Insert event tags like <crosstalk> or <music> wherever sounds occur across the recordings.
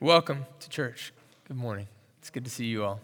Welcome to church. Good morning. It's good to see you all.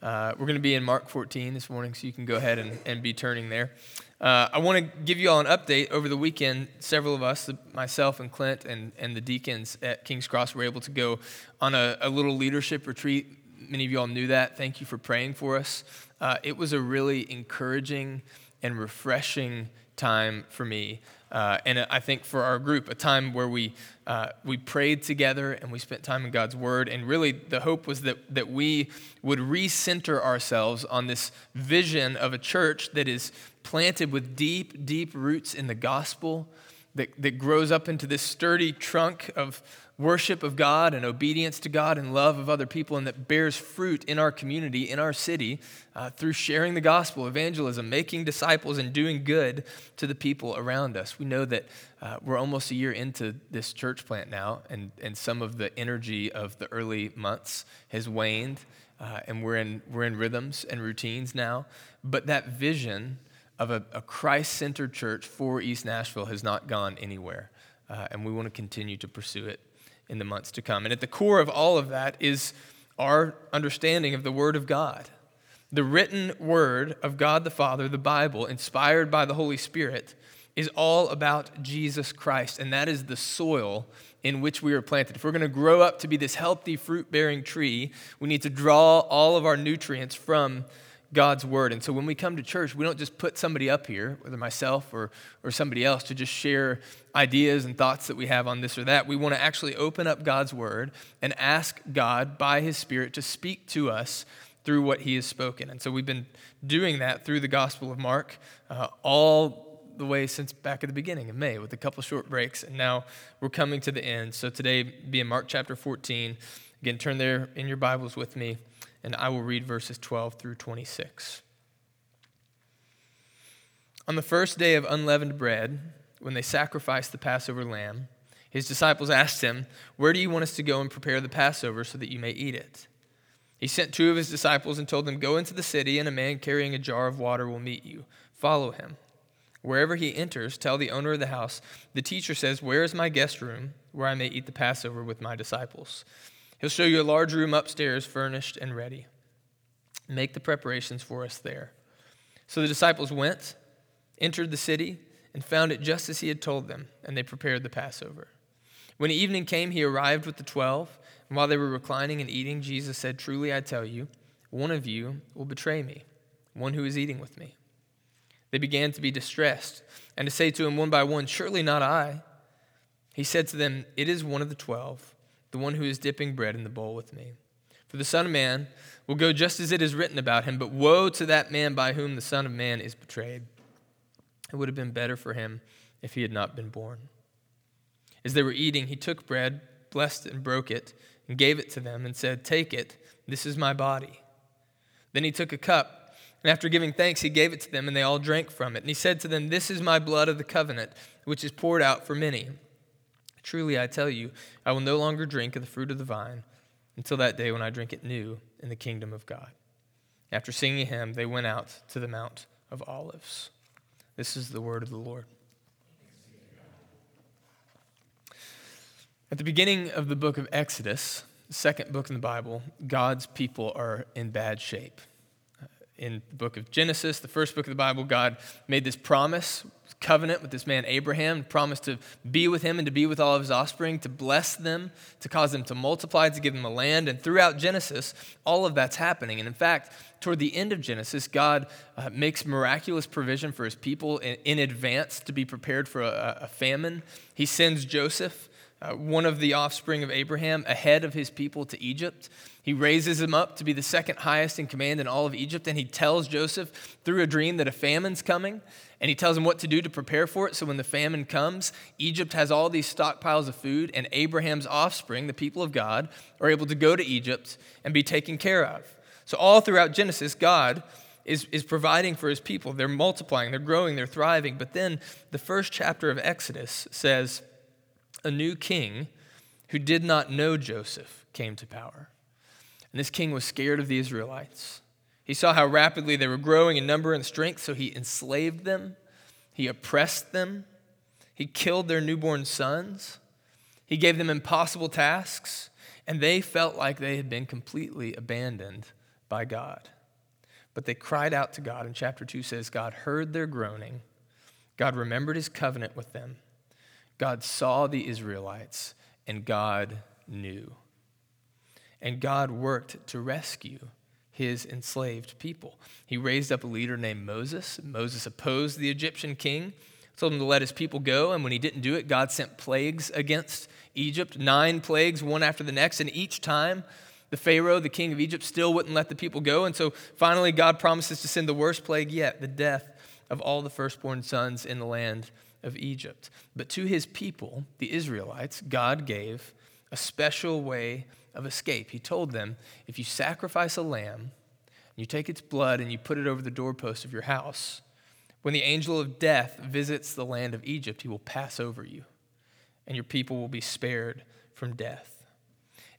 Uh, we're going to be in Mark 14 this morning, so you can go ahead and, and be turning there. Uh, I want to give you all an update. Over the weekend, several of us, myself and Clint and, and the deacons at King's Cross, were able to go on a, a little leadership retreat. Many of you all knew that. Thank you for praying for us. Uh, it was a really encouraging and refreshing time for me. Uh, and I think for our group, a time where we, uh, we prayed together and we spent time in God's Word. And really, the hope was that, that we would recenter ourselves on this vision of a church that is planted with deep, deep roots in the gospel, that, that grows up into this sturdy trunk of worship of God and obedience to God and love of other people, and that bears fruit in our community, in our city, uh, through sharing the gospel, evangelism, making disciples, and doing good to the people around us. We know that uh, we're almost a year into this church plant now, and, and some of the energy of the early months has waned, uh, and we're in, we're in rhythms and routines now. But that vision of a, a Christ centered church for East Nashville has not gone anywhere, uh, and we want to continue to pursue it in the months to come. And at the core of all of that is our understanding of the Word of God. The written Word of God the Father, the Bible, inspired by the Holy Spirit, is all about Jesus Christ, and that is the soil in which we are planted. If we're going to grow up to be this healthy, fruit bearing tree, we need to draw all of our nutrients from God's word. And so when we come to church, we don't just put somebody up here, whether myself or, or somebody else, to just share ideas and thoughts that we have on this or that. We want to actually open up God's word and ask God by his Spirit to speak to us through what he has spoken. And so we've been doing that through the Gospel of Mark uh, all the way since back at the beginning in May with a couple short breaks. And now we're coming to the end. So today, be in Mark chapter 14. Again, turn there in your Bibles with me and I will read verses 12 through 26. On the first day of unleavened bread, when they sacrificed the Passover lamb, his disciples asked him, Where do you want us to go and prepare the Passover so that you may eat it? He sent two of his disciples and told them, Go into the city, and a man carrying a jar of water will meet you. Follow him. Wherever he enters, tell the owner of the house, The teacher says, Where is my guest room, where I may eat the Passover with my disciples? He'll show you a large room upstairs, furnished and ready. Make the preparations for us there. So the disciples went, entered the city, and found it just as he had told them, and they prepared the Passover. When evening came, he arrived with the twelve, and while they were reclining and eating, Jesus said, Truly I tell you, one of you will betray me, one who is eating with me. They began to be distressed, and to say to him one by one, Surely not I. He said to them, It is one of the twelve the one who is dipping bread in the bowl with me. For the Son of Man will go just as it is written about him, but woe to that man by whom the Son of Man is betrayed. It would have been better for him if he had not been born. As they were eating, he took bread, blessed it, and broke it, and gave it to them, and said, Take it, this is my body. Then he took a cup, and after giving thanks, he gave it to them, and they all drank from it. And he said to them, This is my blood of the covenant, which is poured out for many. Truly, I tell you, I will no longer drink of the fruit of the vine until that day when I drink it new in the kingdom of God. After singing a hymn, they went out to the Mount of Olives. This is the word of the Lord. At the beginning of the book of Exodus, the second book in the Bible, God's people are in bad shape. In the book of Genesis, the first book of the Bible, God made this promise covenant with this man Abraham, promised to be with him and to be with all of his offspring, to bless them, to cause them to multiply, to give them a land. And throughout Genesis, all of that's happening. And in fact, toward the end of Genesis, God uh, makes miraculous provision for his people in, in advance to be prepared for a, a famine. He sends Joseph. Uh, one of the offspring of Abraham, ahead of his people to Egypt. He raises him up to be the second highest in command in all of Egypt, and he tells Joseph through a dream that a famine's coming and he tells him what to do to prepare for it. So when the famine comes, Egypt has all these stockpiles of food, and Abraham's offspring, the people of God, are able to go to Egypt and be taken care of. So all throughout Genesis, God is, is providing for his people. They're multiplying, they're growing, they're thriving. But then the first chapter of Exodus says, A new king who did not know Joseph came to power. And this king was scared of the Israelites. He saw how rapidly they were growing in number and strength, so he enslaved them, he oppressed them, he killed their newborn sons, he gave them impossible tasks, And they felt like they had been completely abandoned by God. But they cried out to God, and chapter 2 says, God heard their groaning. God remembered his covenant with them. God saw the Israelites, and God knew. And God worked to rescue his enslaved people. He raised up a leader named Moses. Moses opposed the Egyptian king, told him to let his people go, and when he didn't do it, God sent plagues against Egypt nine plagues, one after the next, and each time the Pharaoh, the king of Egypt, still wouldn't let the people go. And so finally, God promises to send the worst plague yet the death of all the firstborn sons in the land of Egypt. But to his people, the Israelites, God gave a special way of escape. He told them if you sacrifice a lamb, you take its blood and you put it over the doorpost of your house, when the angel of death visits the land of Egypt, he will pass over you, and your people will be spared from death.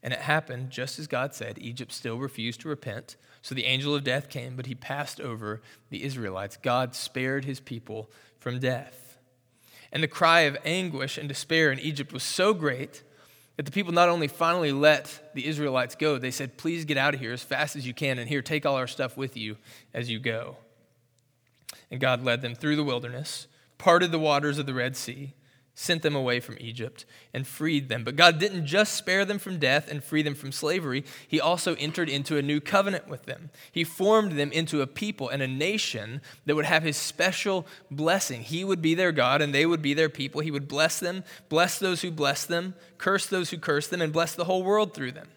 And it happened just as God said. Egypt still refused to repent. So the angel of death came, but he passed over the Israelites. God spared his people from death. And the cry of anguish and despair in Egypt was so great that the people not only finally let the Israelites go, they said, Please get out of here as fast as you can, and here, take all our stuff with you as you go. And God led them through the wilderness, parted the waters of the Red Sea sent them away from Egypt and freed them. But God didn't just spare them from death and free them from slavery, He also entered into a new covenant with them. He formed them into a people and a nation that would have His special blessing. He would be their God and they would be their people. He would bless them, bless those who bless them, curse those who curse them, and bless the whole world through them.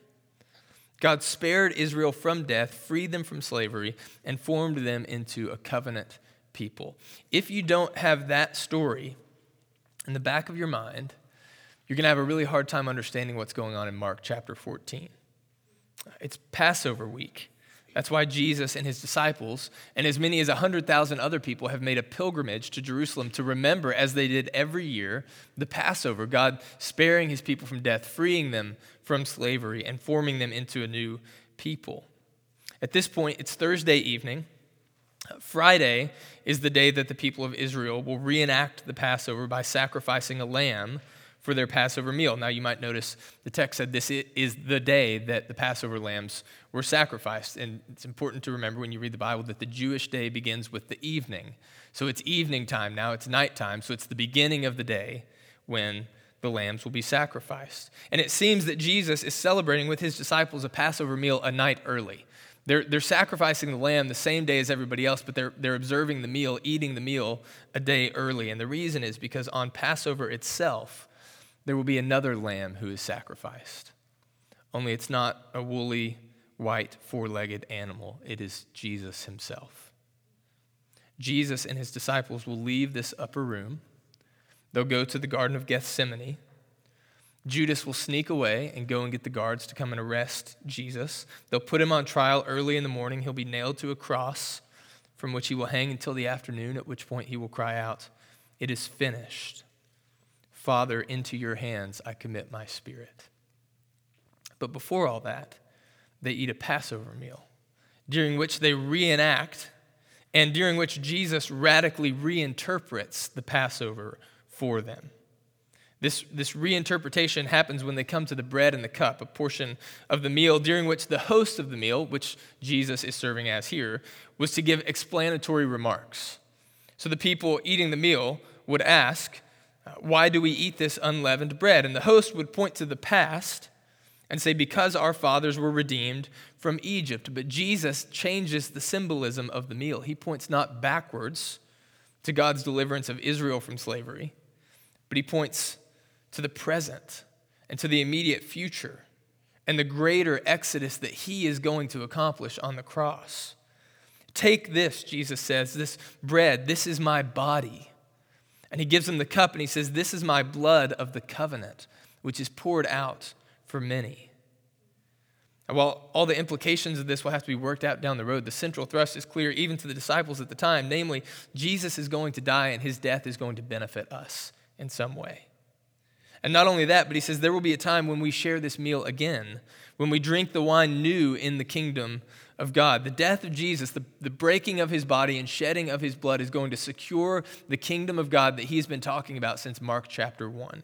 God spared Israel from death, freed them from slavery, and formed them into a covenant people. If you don't have that story, in the back of your mind, you're going to have a really hard time understanding what's going on in Mark chapter 14. It's Passover week. That's why Jesus and his disciples, and as many as 100,000 other people, have made a pilgrimage to Jerusalem to remember, as they did every year, the Passover, God sparing his people from death, freeing them from slavery, and forming them into a new people. At this point, it's Thursday evening. Friday is the day that the people of Israel will reenact the Passover by sacrificing a lamb for their Passover meal. Now, you might notice the text said this is the day that the Passover lambs were sacrificed. And it's important to remember when you read the Bible that the Jewish day begins with the evening. So it's evening time now, it's nighttime. So it's the beginning of the day when the lambs will be sacrificed. And it seems that Jesus is celebrating with his disciples a Passover meal a night early. They're, they're sacrificing the lamb the same day as everybody else, but they're, they're observing the meal, eating the meal a day early. And the reason is because on Passover itself, there will be another lamb who is sacrificed. Only it's not a woolly, white, four legged animal, it is Jesus himself. Jesus and his disciples will leave this upper room. They'll go to the Garden of Gethsemane. Judas will sneak away and go and get the guards to come and arrest Jesus. They'll put him on trial early in the morning. He'll be nailed to a cross from which he will hang until the afternoon, at which point he will cry out, It is finished. Father, into your hands I commit my spirit. But before all that, they eat a Passover meal, during which they reenact and during which Jesus radically reinterprets the Passover for them. This, this reinterpretation happens when they come to the bread and the cup, a portion of the meal during which the host of the meal, which Jesus is serving as here, was to give explanatory remarks. So the people eating the meal would ask, uh, Why do we eat this unleavened bread? And the host would point to the past and say, Because our fathers were redeemed from Egypt. But Jesus changes the symbolism of the meal. He points not backwards to God's deliverance of Israel from slavery, but he points to the present and to the immediate future and the greater exodus that he is going to accomplish on the cross. Take this, Jesus says, this bread, this is my body. And he gives them the cup and he says, This is my blood of the covenant, which is poured out for many. And while all the implications of this will have to be worked out down the road, the central thrust is clear even to the disciples at the time. Namely, Jesus is going to die and his death is going to benefit us in some way. And not only that, but he says there will be a time when we share this meal again, when we drink the wine new in the kingdom of God. The death of Jesus, the, the breaking of his body and shedding of his blood is going to secure the kingdom of God that he's been talking about since Mark chapter 1.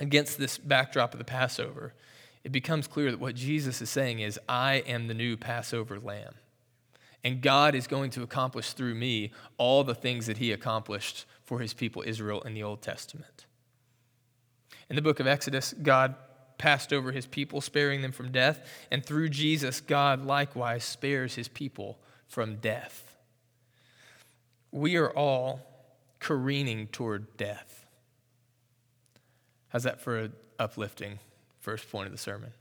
against this backdrop of the Passover, it becomes clear that what Jesus is saying is, I am the new Passover lamb. And God is going to accomplish through me all the things that he accomplished for his people Israel in the Old Testament. In the book of Exodus, God passed over his people, sparing them from death. And through Jesus, God likewise spares his people from death. We are all careening toward death. How's that for an uplifting first point of the sermon?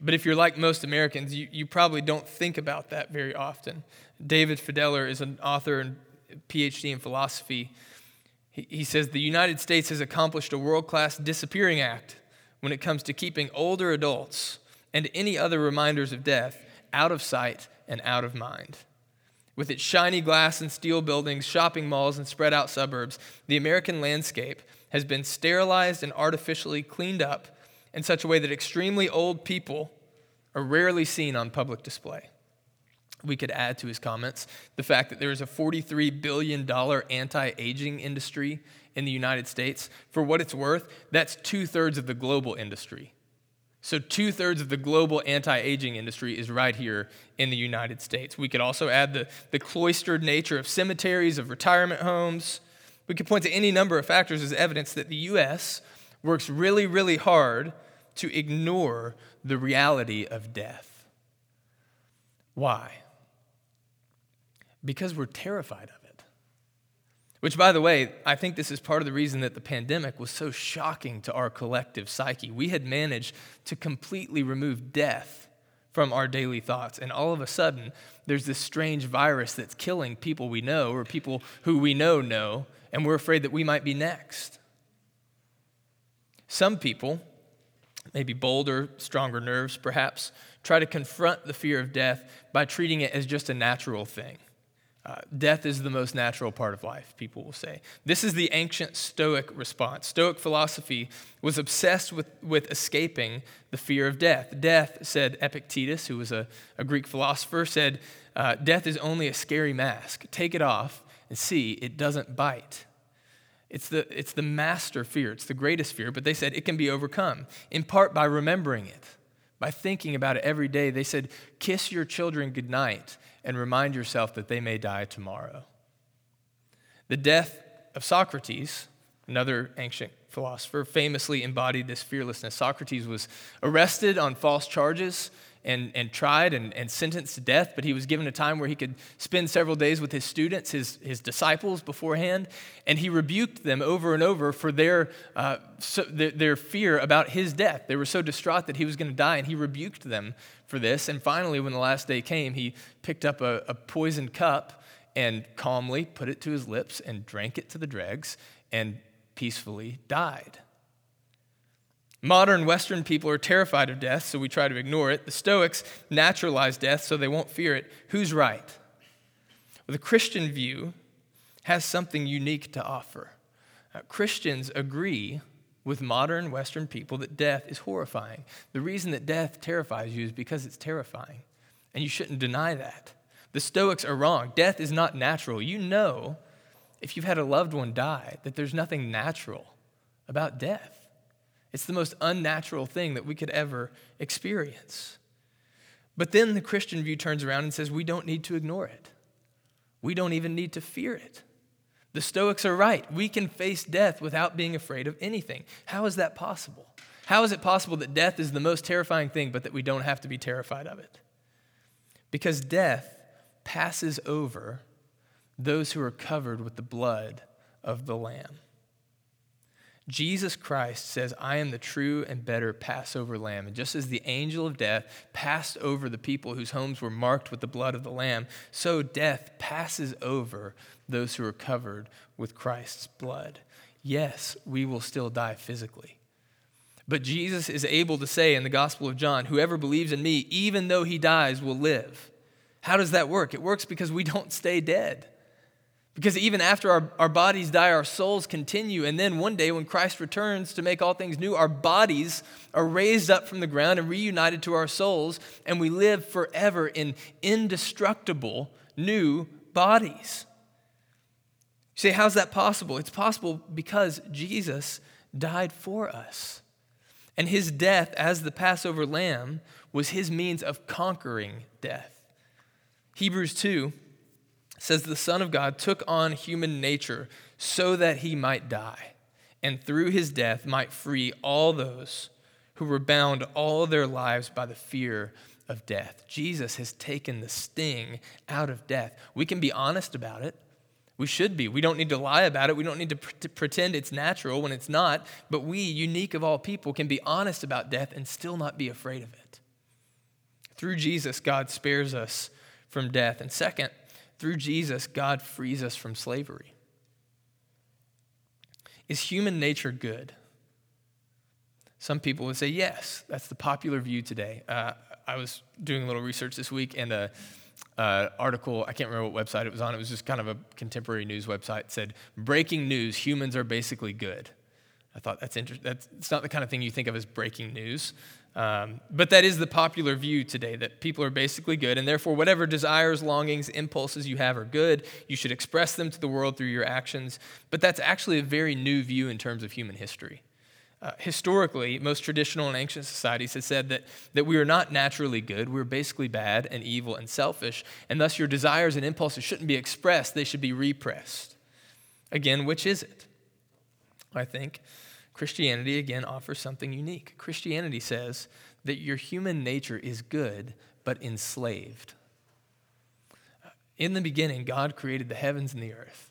But if you're like most Americans, you, you probably don't think about that very often. David Fideler is an author and PhD in philosophy. He, says the United States has accomplished a world class disappearing act when it comes to keeping older adults and any other reminders of death out of sight and out of mind. With its shiny glass and steel buildings, shopping malls, and spread out suburbs, the American landscape has been sterilized and artificially cleaned up in such a way that extremely old people are rarely seen on public display. We could add to his comments the fact that there is a $43 billion anti aging industry in the United States. For what it's worth, that's two thirds of the global industry. So, two thirds of the global anti aging industry is right here in the United States. We could also add the, the cloistered nature of cemeteries, of retirement homes. We could point to any number of factors as evidence that the U.S. works really, really hard to ignore the reality of death. Why? Because we're terrified of it. Which, by the way, I think this is part of the reason that the pandemic was so shocking to our collective psyche. We had managed to completely remove death from our daily thoughts, and all of a sudden, there's this strange virus that's killing people we know or people who we know know, and we're afraid that we might be next. Some people, maybe bolder, stronger nerves perhaps, try to confront the fear of death by treating it as just a natural thing. Uh, death is the most natural part of life, people will say. This is the ancient Stoic response. Stoic philosophy was obsessed with, with escaping the fear of death. Death, said Epictetus, who was a, a Greek philosopher, said, uh, Death is only a scary mask. Take it off and see it doesn't bite. It's the, it's the master fear, it's the greatest fear, but they said it can be overcome, in part by remembering it, by thinking about it every day. They said, kiss your children goodnight and remind yourself that they may die tomorrow. The death of Socrates, another ancient philosopher, famously embodied this fearlessness. Socrates was arrested on false charges and, and tried and, and sentenced to death, but he was given a time where he could spend several days with his students, his, his disciples beforehand, and he rebuked them over and over for their, uh, so, their, their fear about his death. They were so distraught that he was going to die, and he rebuked them for this. And finally, when the last day came, he picked up a, a poisoned cup and calmly put it to his lips and drank it to the dregs and peacefully died. Modern Western people are terrified of death, so we try to ignore it. The Stoics naturalize death so they won't fear it. Who's right? Well, the Christian view has something unique to offer. Uh, Christians agree with modern Western people that death is horrifying. The reason that death terrifies you is because it's terrifying, and you shouldn't deny that. The Stoics are wrong. Death is not natural. You know, if you've had a loved one die, that there's nothing natural about death. It's the most unnatural thing that we could ever experience. But then the Christian view turns around and says we don't need to ignore it. We don't even need to fear it. The Stoics are right. We can face death without being afraid of anything. How is that possible? How is it possible that death is the most terrifying thing, but that we don't have to be terrified of it? Because death passes over those who are covered with the blood of the Lamb. Jesus Christ says, I am the true and better Passover lamb. And just as the angel of death passed over the people whose homes were marked with the blood of the lamb, so death passes over those who are covered with Christ's blood. Yes, we will still die physically. But Jesus is able to say in the Gospel of John, Whoever believes in me, even though he dies, will live. How does that work? It works because we don't stay dead. Because even after our, our bodies die, our souls continue. And then one day, when Christ returns to make all things new, our bodies are raised up from the ground and reunited to our souls, and we live forever in indestructible new bodies. You say, how's that possible? It's possible because Jesus died for us. And his death as the Passover lamb was his means of conquering death. Hebrews 2 says the Son of God took on human nature so that he might die, and through his death might free all those who were bound all their lives by the fear of death. Jesus has taken the sting out of death. We can be honest about it. We should be. We don't need to lie about it. We don't need to, pr- to pretend it's natural when it's not. But we, unique of all people, can be honest about death and still not be afraid of it. Through Jesus, God spares us from death. And second, through Jesus, God frees us from slavery. Is human nature good? Some people would say yes. That's the popular view today. Uh, I was doing a little research this week, and a, uh, article, I can't remember what website it was on, it was just kind of a contemporary news website, said, Breaking news, humans are basically good. I thought that's interesting. That's it's not the kind of thing you think of as breaking news. Um, but that is the popular view today that people are basically good, and therefore, whatever desires, longings, impulses you have are good. You should express them to the world through your actions. But that's actually a very new view in terms of human history. Uh, historically, most traditional and ancient societies have said that, that we are not naturally good. We're basically bad and evil and selfish, and thus your desires and impulses shouldn't be expressed, they should be repressed. Again, which is it? I think Christianity, again, offers something unique. Christianity says that your human nature is good, but enslaved. In the beginning, God created the heavens and the earth.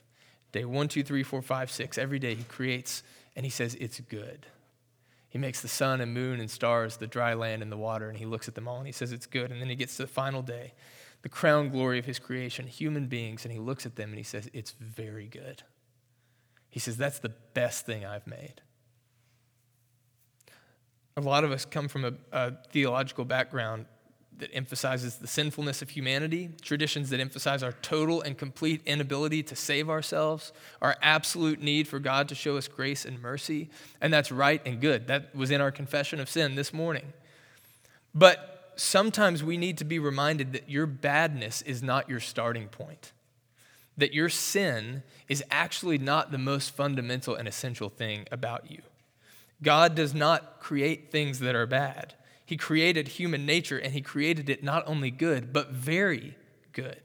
Day one, two, three, four, five, six, every day He creates, and He says it's good. He makes the sun and moon and stars, the dry land and the water, and He looks at them all and He says it's good. And then He gets to the final day, the crown glory of His creation, human beings, and He looks at them and He says it's very good. He says that's the best thing I've made. A lot of us come from a, a theological background that emphasizes the sinfulness of humanity, traditions that emphasize our total and complete inability to save ourselves, our absolute need for God to show us grace and mercy. And that's right and good. That was in our confession of sin this morning. But sometimes we need to be reminded that your badness is not your starting point, that your sin is actually not the most fundamental and essential thing about you. God does not create things that are bad. He created human nature and he created it not only good, but very good.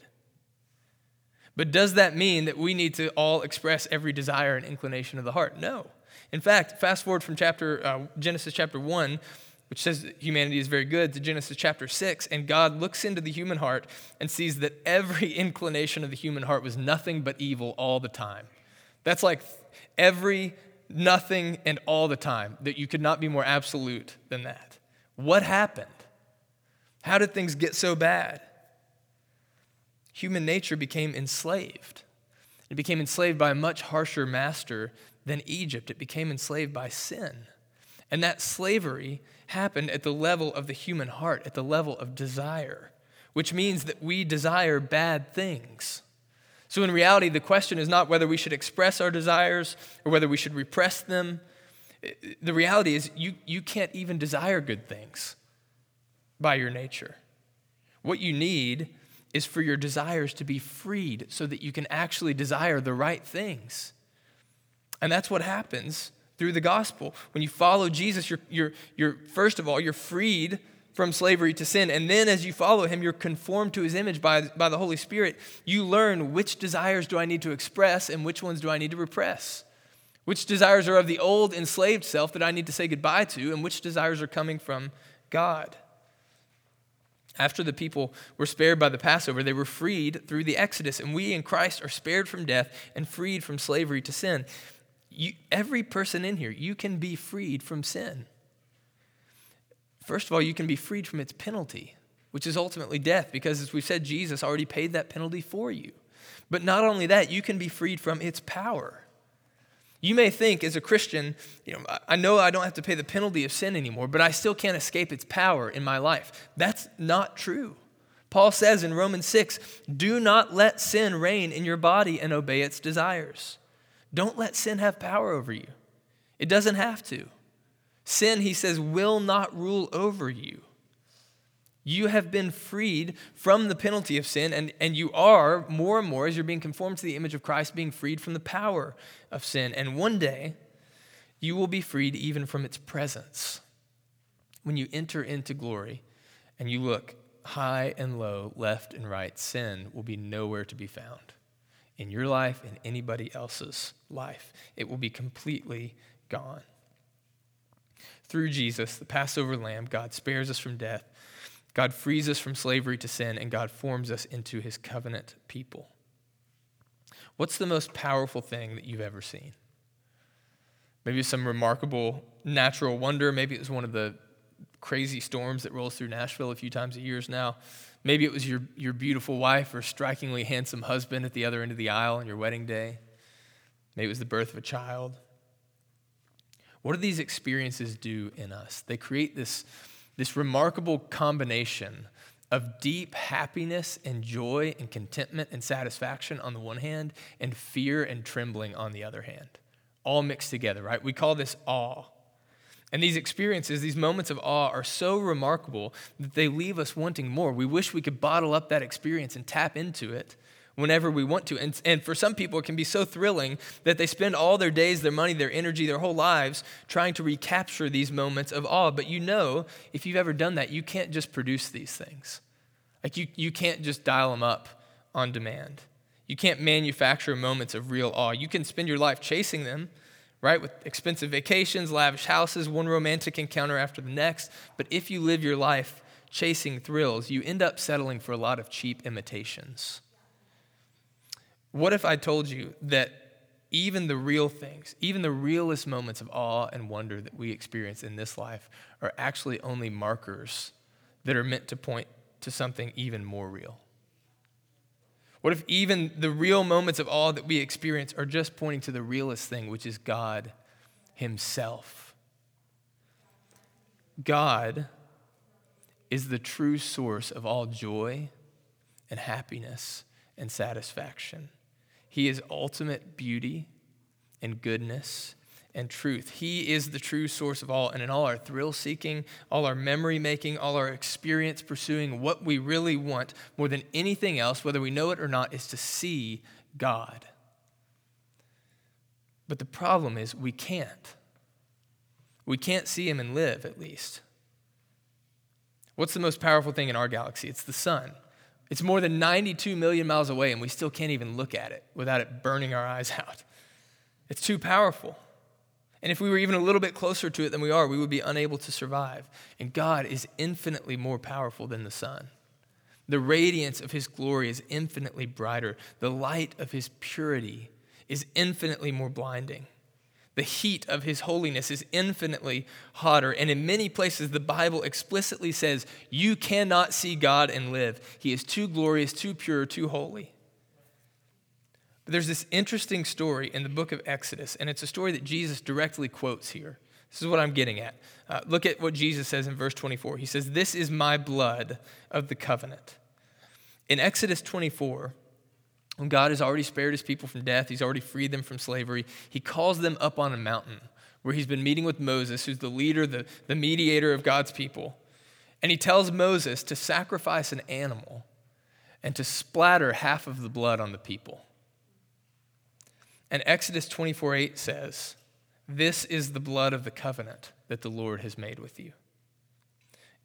But does that mean that we need to all express every desire and inclination of the heart? No. In fact, fast forward from chapter uh, Genesis chapter 1, which says that humanity is very good, to Genesis chapter 6, and God looks into the human heart and sees that every <laughs> inclination of the human heart was nothing but evil all the time. That's like every nothing, and all the time, that you could not be more absolute than that. What happened? How did things get so bad? Human nature became enslaved. It became enslaved by a much harsher master than Egypt. It became enslaved by sin. And that slavery happened at the level of the human heart, at the level of desire, which means that we desire bad things. So, in reality, the question is not whether we should express our desires or whether we should repress them. The reality is, you, you can't even desire good things by your nature. What you need is for your desires to be freed so that you can actually desire the right things. And that's what happens through the gospel. When you follow Jesus, you're, you're, you're first of all, you're freed from slavery to sin. And then as you follow him, you're conformed to his image by, by the Holy Spirit. You learn which desires do I need to express and which ones do I need to repress. Which desires are of the old enslaved self that I need to say goodbye to, and which desires are coming from God. After the people were spared by the Passover, they were freed through the Exodus, and we in Christ are spared from death and freed from slavery to sin. You, every person in here, you can be freed from sin. First of all, you can be freed from its penalty, which is ultimately death, because as we've said, Jesus already paid that penalty for you. But not only that, you can be freed from its power. You may think as a Christian, you know, I know I don't have to pay the penalty of sin anymore, but I still can't escape its power in my life. That's not true. Paul says in Romans 6 do not let sin reign in your body and obey its desires. Don't let sin have power over you. It doesn't have to. Sin, he says, will not rule over you. You have been freed from the penalty of sin, and, and you are, more and more, as you're being conformed to the image of Christ, being freed from the power of sin. And one day, You will be freed even from its presence. When you enter into glory and you look high and low, left and right, sin will be nowhere to be found in your life in anybody else's life. It will be completely gone. Through Jesus, the Passover lamb, God spares us from death. God frees us from slavery to sin, and God forms us into his covenant people. What's the most powerful thing that you've ever seen? Maybe some remarkable natural wonder. Maybe it was one of the crazy storms that rolls through Nashville a few times a year now. Maybe it was your, your beautiful wife or strikingly handsome husband at the other end of the aisle on your wedding day. Maybe it was the birth of a child. What do these experiences do in us? They create this, this remarkable combination of deep happiness and joy and contentment and satisfaction on the one hand, and fear and trembling on the other hand, all mixed together, right? We call this awe. And these experiences, these moments of awe, are so remarkable that they leave us wanting more. We wish we could bottle up that experience and tap into it whenever we want to. And, and for some people, it can be so thrilling that they spend all their days, their money, their energy, their whole lives trying to recapture these moments of awe. But you know, if you've ever done that, you can't just produce these things. Like you, you can't just dial them up on demand. You can't manufacture moments of real awe. You can spend your life chasing them right? With expensive vacations, lavish houses, one romantic encounter after the next. But if you live your life chasing thrills, you end up settling for a lot of cheap imitations. What if I told you that even the real things, even the realest moments of awe and wonder that we experience in this life are actually only markers that are meant to point to something even more real? What if even the real moments of awe that we experience are just pointing to the realest thing, which is God Himself? God is the true source of all joy and happiness and satisfaction. He is ultimate beauty and goodness and truth. He is the true source of all. And in all our thrill seeking, all our memory making, all our experience pursuing, what we really want more than anything else, whether we know it or not, is to see God. But the problem is we can't. We can't see Him and live, at least. What's the most powerful thing in our galaxy? It's the sun. It's more than 92 million miles away, and we still can't even look at it without it burning our eyes <laughs> out. It's too powerful. And if we were even a little bit closer to it than we are, we would be unable to survive. And God is infinitely more powerful than the sun. The radiance of his glory is infinitely brighter. The light of his purity is infinitely more blinding. The heat of his holiness is infinitely hotter. And in many places, the Bible explicitly says, You cannot see God and live. He is too glorious, too pure, too holy. But there's this interesting story in the book of Exodus, and it's a story that Jesus directly quotes here. This is what I'm getting at. Uh, look at what Jesus says in verse 24. He says, This is my blood of the covenant. In Exodus 24, when God has already spared his people from death, he's already freed them from slavery, he calls them up on a mountain where he's been meeting with Moses, who's the leader, the, the mediator of God's people. And he tells Moses to sacrifice an animal and to splatter half of the blood on the people. And Exodus 24 8 says, This is the blood of the covenant that the Lord has made with you.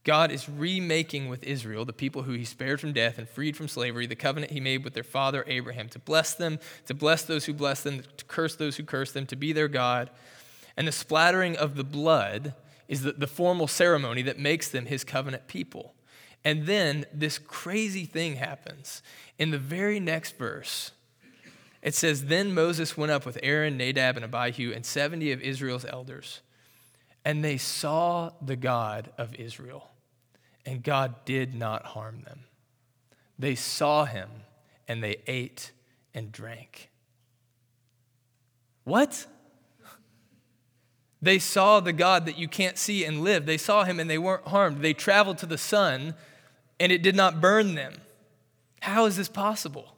God is remaking with Israel, the people who he spared from death and freed from slavery, the covenant he made with their father Abraham to bless them, to bless those who bless them, to curse those who curse them, to be their God. And the splattering of the blood is the, the formal ceremony that makes them his covenant people. And then this crazy thing happens. In the very next verse, it says, Then Moses went up with Aaron, Nadab, and Abihu, and 70 of Israel's elders, and they saw the God of Israel, and God did not harm them. They saw him, and they ate and drank. What? They saw the God that you can't see and live. They saw him and they weren't harmed. They traveled to the sun and it did not burn them. How is this possible?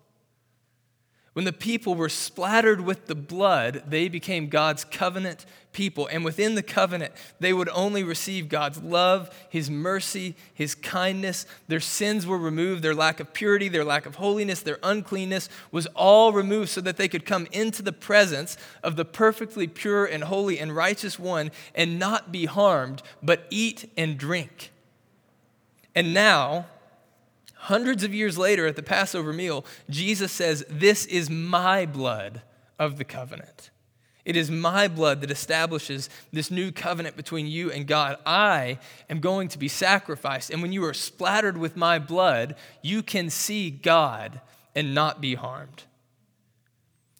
When the people were splattered with the blood, they became God's covenant people. And within the covenant, they would only receive God's love, His mercy, His kindness. Their sins were removed. Their lack of purity, their lack of holiness, their uncleanness was all removed so that they could come into the presence of the perfectly pure and holy and righteous one and not be harmed, but eat and drink. And now, Hundreds of years later, at the Passover meal, Jesus says, This is my blood of the covenant. It is my blood that establishes this new covenant between you and God. I am going to be sacrificed. And when you are splattered with my blood, you can see God and not be harmed.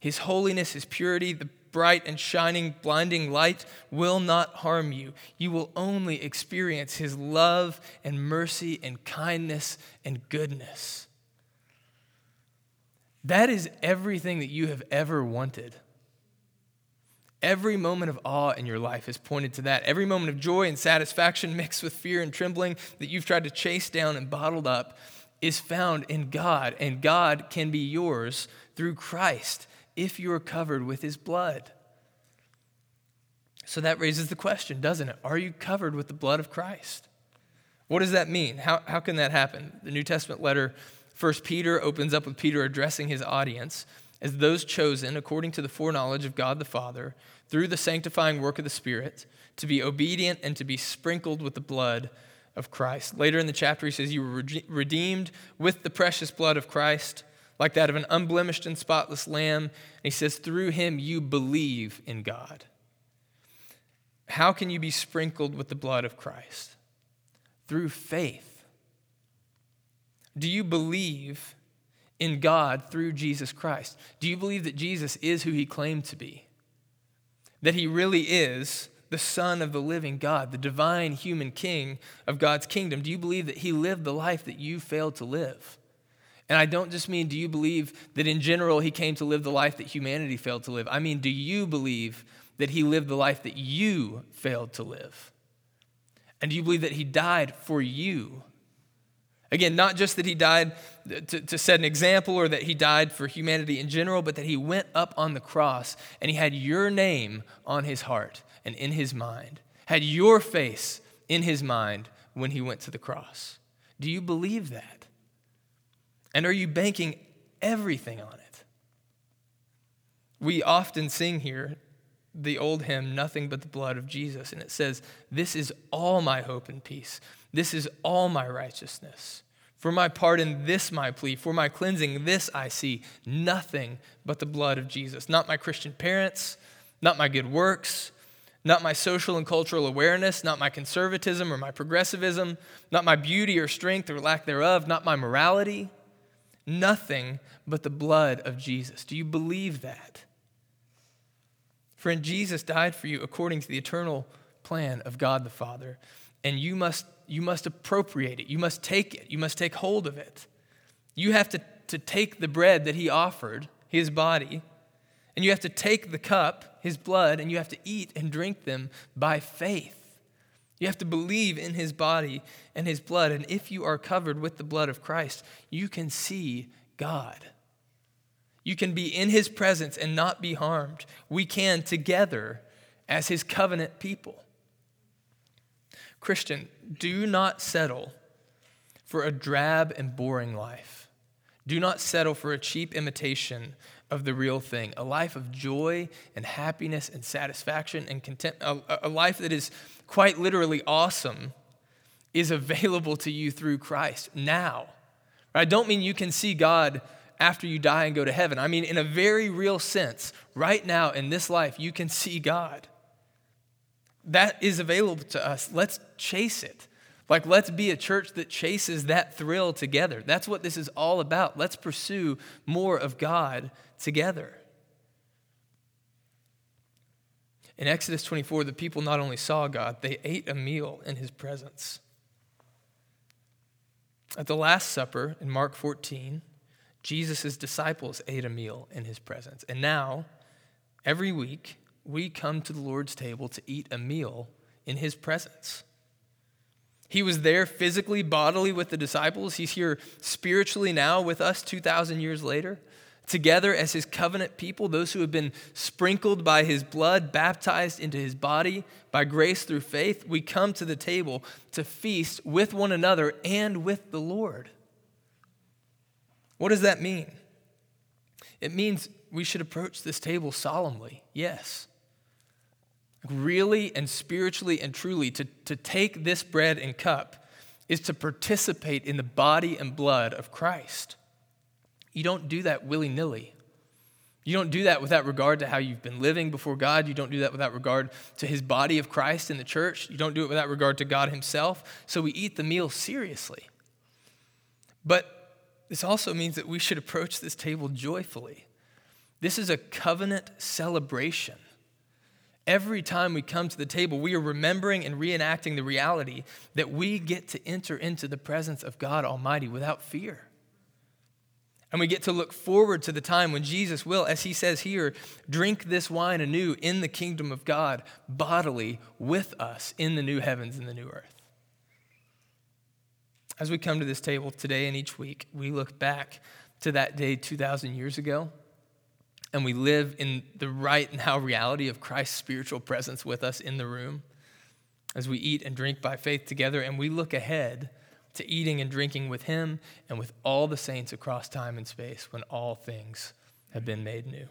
His holiness, His purity, the bright and shining, blinding light will not harm you. You will only experience His love and mercy and kindness and goodness. That is everything that you have ever wanted. Every moment of awe in your life is pointed to that. Every moment of joy and satisfaction <laughs> mixed with fear and trembling that you've tried to chase down and bottled up is found in God, and God can be yours through Christ if you are covered with his blood. So that raises the question, doesn't it? Are you covered with the blood of Christ? What does that mean? How, how can that happen? The New Testament letter, 1 Peter, opens up with Peter addressing his audience as those chosen according to the foreknowledge of God the Father through the sanctifying work of the Spirit to be obedient and to be sprinkled with the blood of Christ. Later in the chapter, he says, You were redeemed with the precious blood of Christ like that of an unblemished and spotless lamb. And he says, through him you believe in God. How can you be sprinkled with the blood of Christ? Through faith. Do you believe in God through Jesus Christ? Do you believe that Jesus is who he claimed to be? That he really is the Son of the living God, the divine human king of God's kingdom? Do you believe that he lived the life that you failed to live? And I don't just mean, do you believe that in general he came to live the life that humanity failed to live? I mean, do you believe that he lived the life that you failed to live? And do you believe that he died for you? Again, not just that he died to, to, set an example or that he died for humanity in general, but that he went up on the cross and he had your name on his heart and in his mind, had your face in his mind when he went to the cross. Do you believe that? And are you banking everything on it? We often sing here the old hymn, Nothing But the Blood of Jesus, and it says, This is all my hope and peace. This is all my righteousness. For my pardon, this my plea. For my cleansing, this I see. Nothing but the blood of Jesus. Not my Christian parents, not my good works, not my social and cultural awareness, not my conservatism or my progressivism, not my beauty or strength or lack thereof, not my morality Nothing but the blood of Jesus. Do you believe that? Friend, Jesus died for you according to the eternal plan of God the Father, and you must, you must appropriate it. You must take it. You must take hold of it. You have to, to take the bread that He offered, His body, and you have to take the cup, His blood, and you have to eat and drink them by faith. You have to believe in his body and his blood. And if you are covered with the blood of Christ, you can see God. You can be in his presence and not be harmed. We can together as his covenant people. Christian, do not settle for a drab and boring life. Do not settle for a cheap imitation of the real thing, a life of joy and happiness and satisfaction and content, a, a, life that is quite literally awesome, is available to you through Christ now. I don't mean you can see God after you die and go to heaven. I mean, in a very real sense, right now in this life, you can see God. That is available to us. Let's chase it. Like, let's be a church that chases that thrill together. That's what this is all about. Let's pursue more of God together. In Exodus 24, the people not only saw God, they ate a meal in his presence. At the Last Supper in Mark 14, Jesus' disciples ate a meal in his presence. And now, every week, we come to the Lord's table to eat a meal in his presence. He was there physically, bodily with the disciples. He's here spiritually now with us 2,000 years later. Together as his covenant people, those who have been sprinkled by his blood, baptized into his body by grace through faith, we come to the table to feast with one another and with the Lord. What does that mean? It means we should approach this table solemnly, yes. Really and spiritually and truly, to, to take this bread and cup is to participate in the body and blood of Christ. You don't do that willy nilly. You don't do that without regard to how you've been living before God. You don't do that without regard to his body of Christ in the church. You don't do it without regard to God himself. So we eat the meal seriously. But this also means that we should approach this table joyfully. This is a covenant celebration. Every time we come to the table, we are remembering and reenacting the reality that we get to enter into the presence of God Almighty without fear. And we get to look forward to the time when Jesus will, as he says here, drink this wine anew in the kingdom of God bodily with us in the new heavens and the new earth. As we come to this table today and each week, we look back to that day 2,000 years ago, and we live in the right now reality of Christ's spiritual presence with us in the room as we eat and drink by faith together, and we look ahead to eating and drinking with him and with all the saints across time and space when all things have been made new.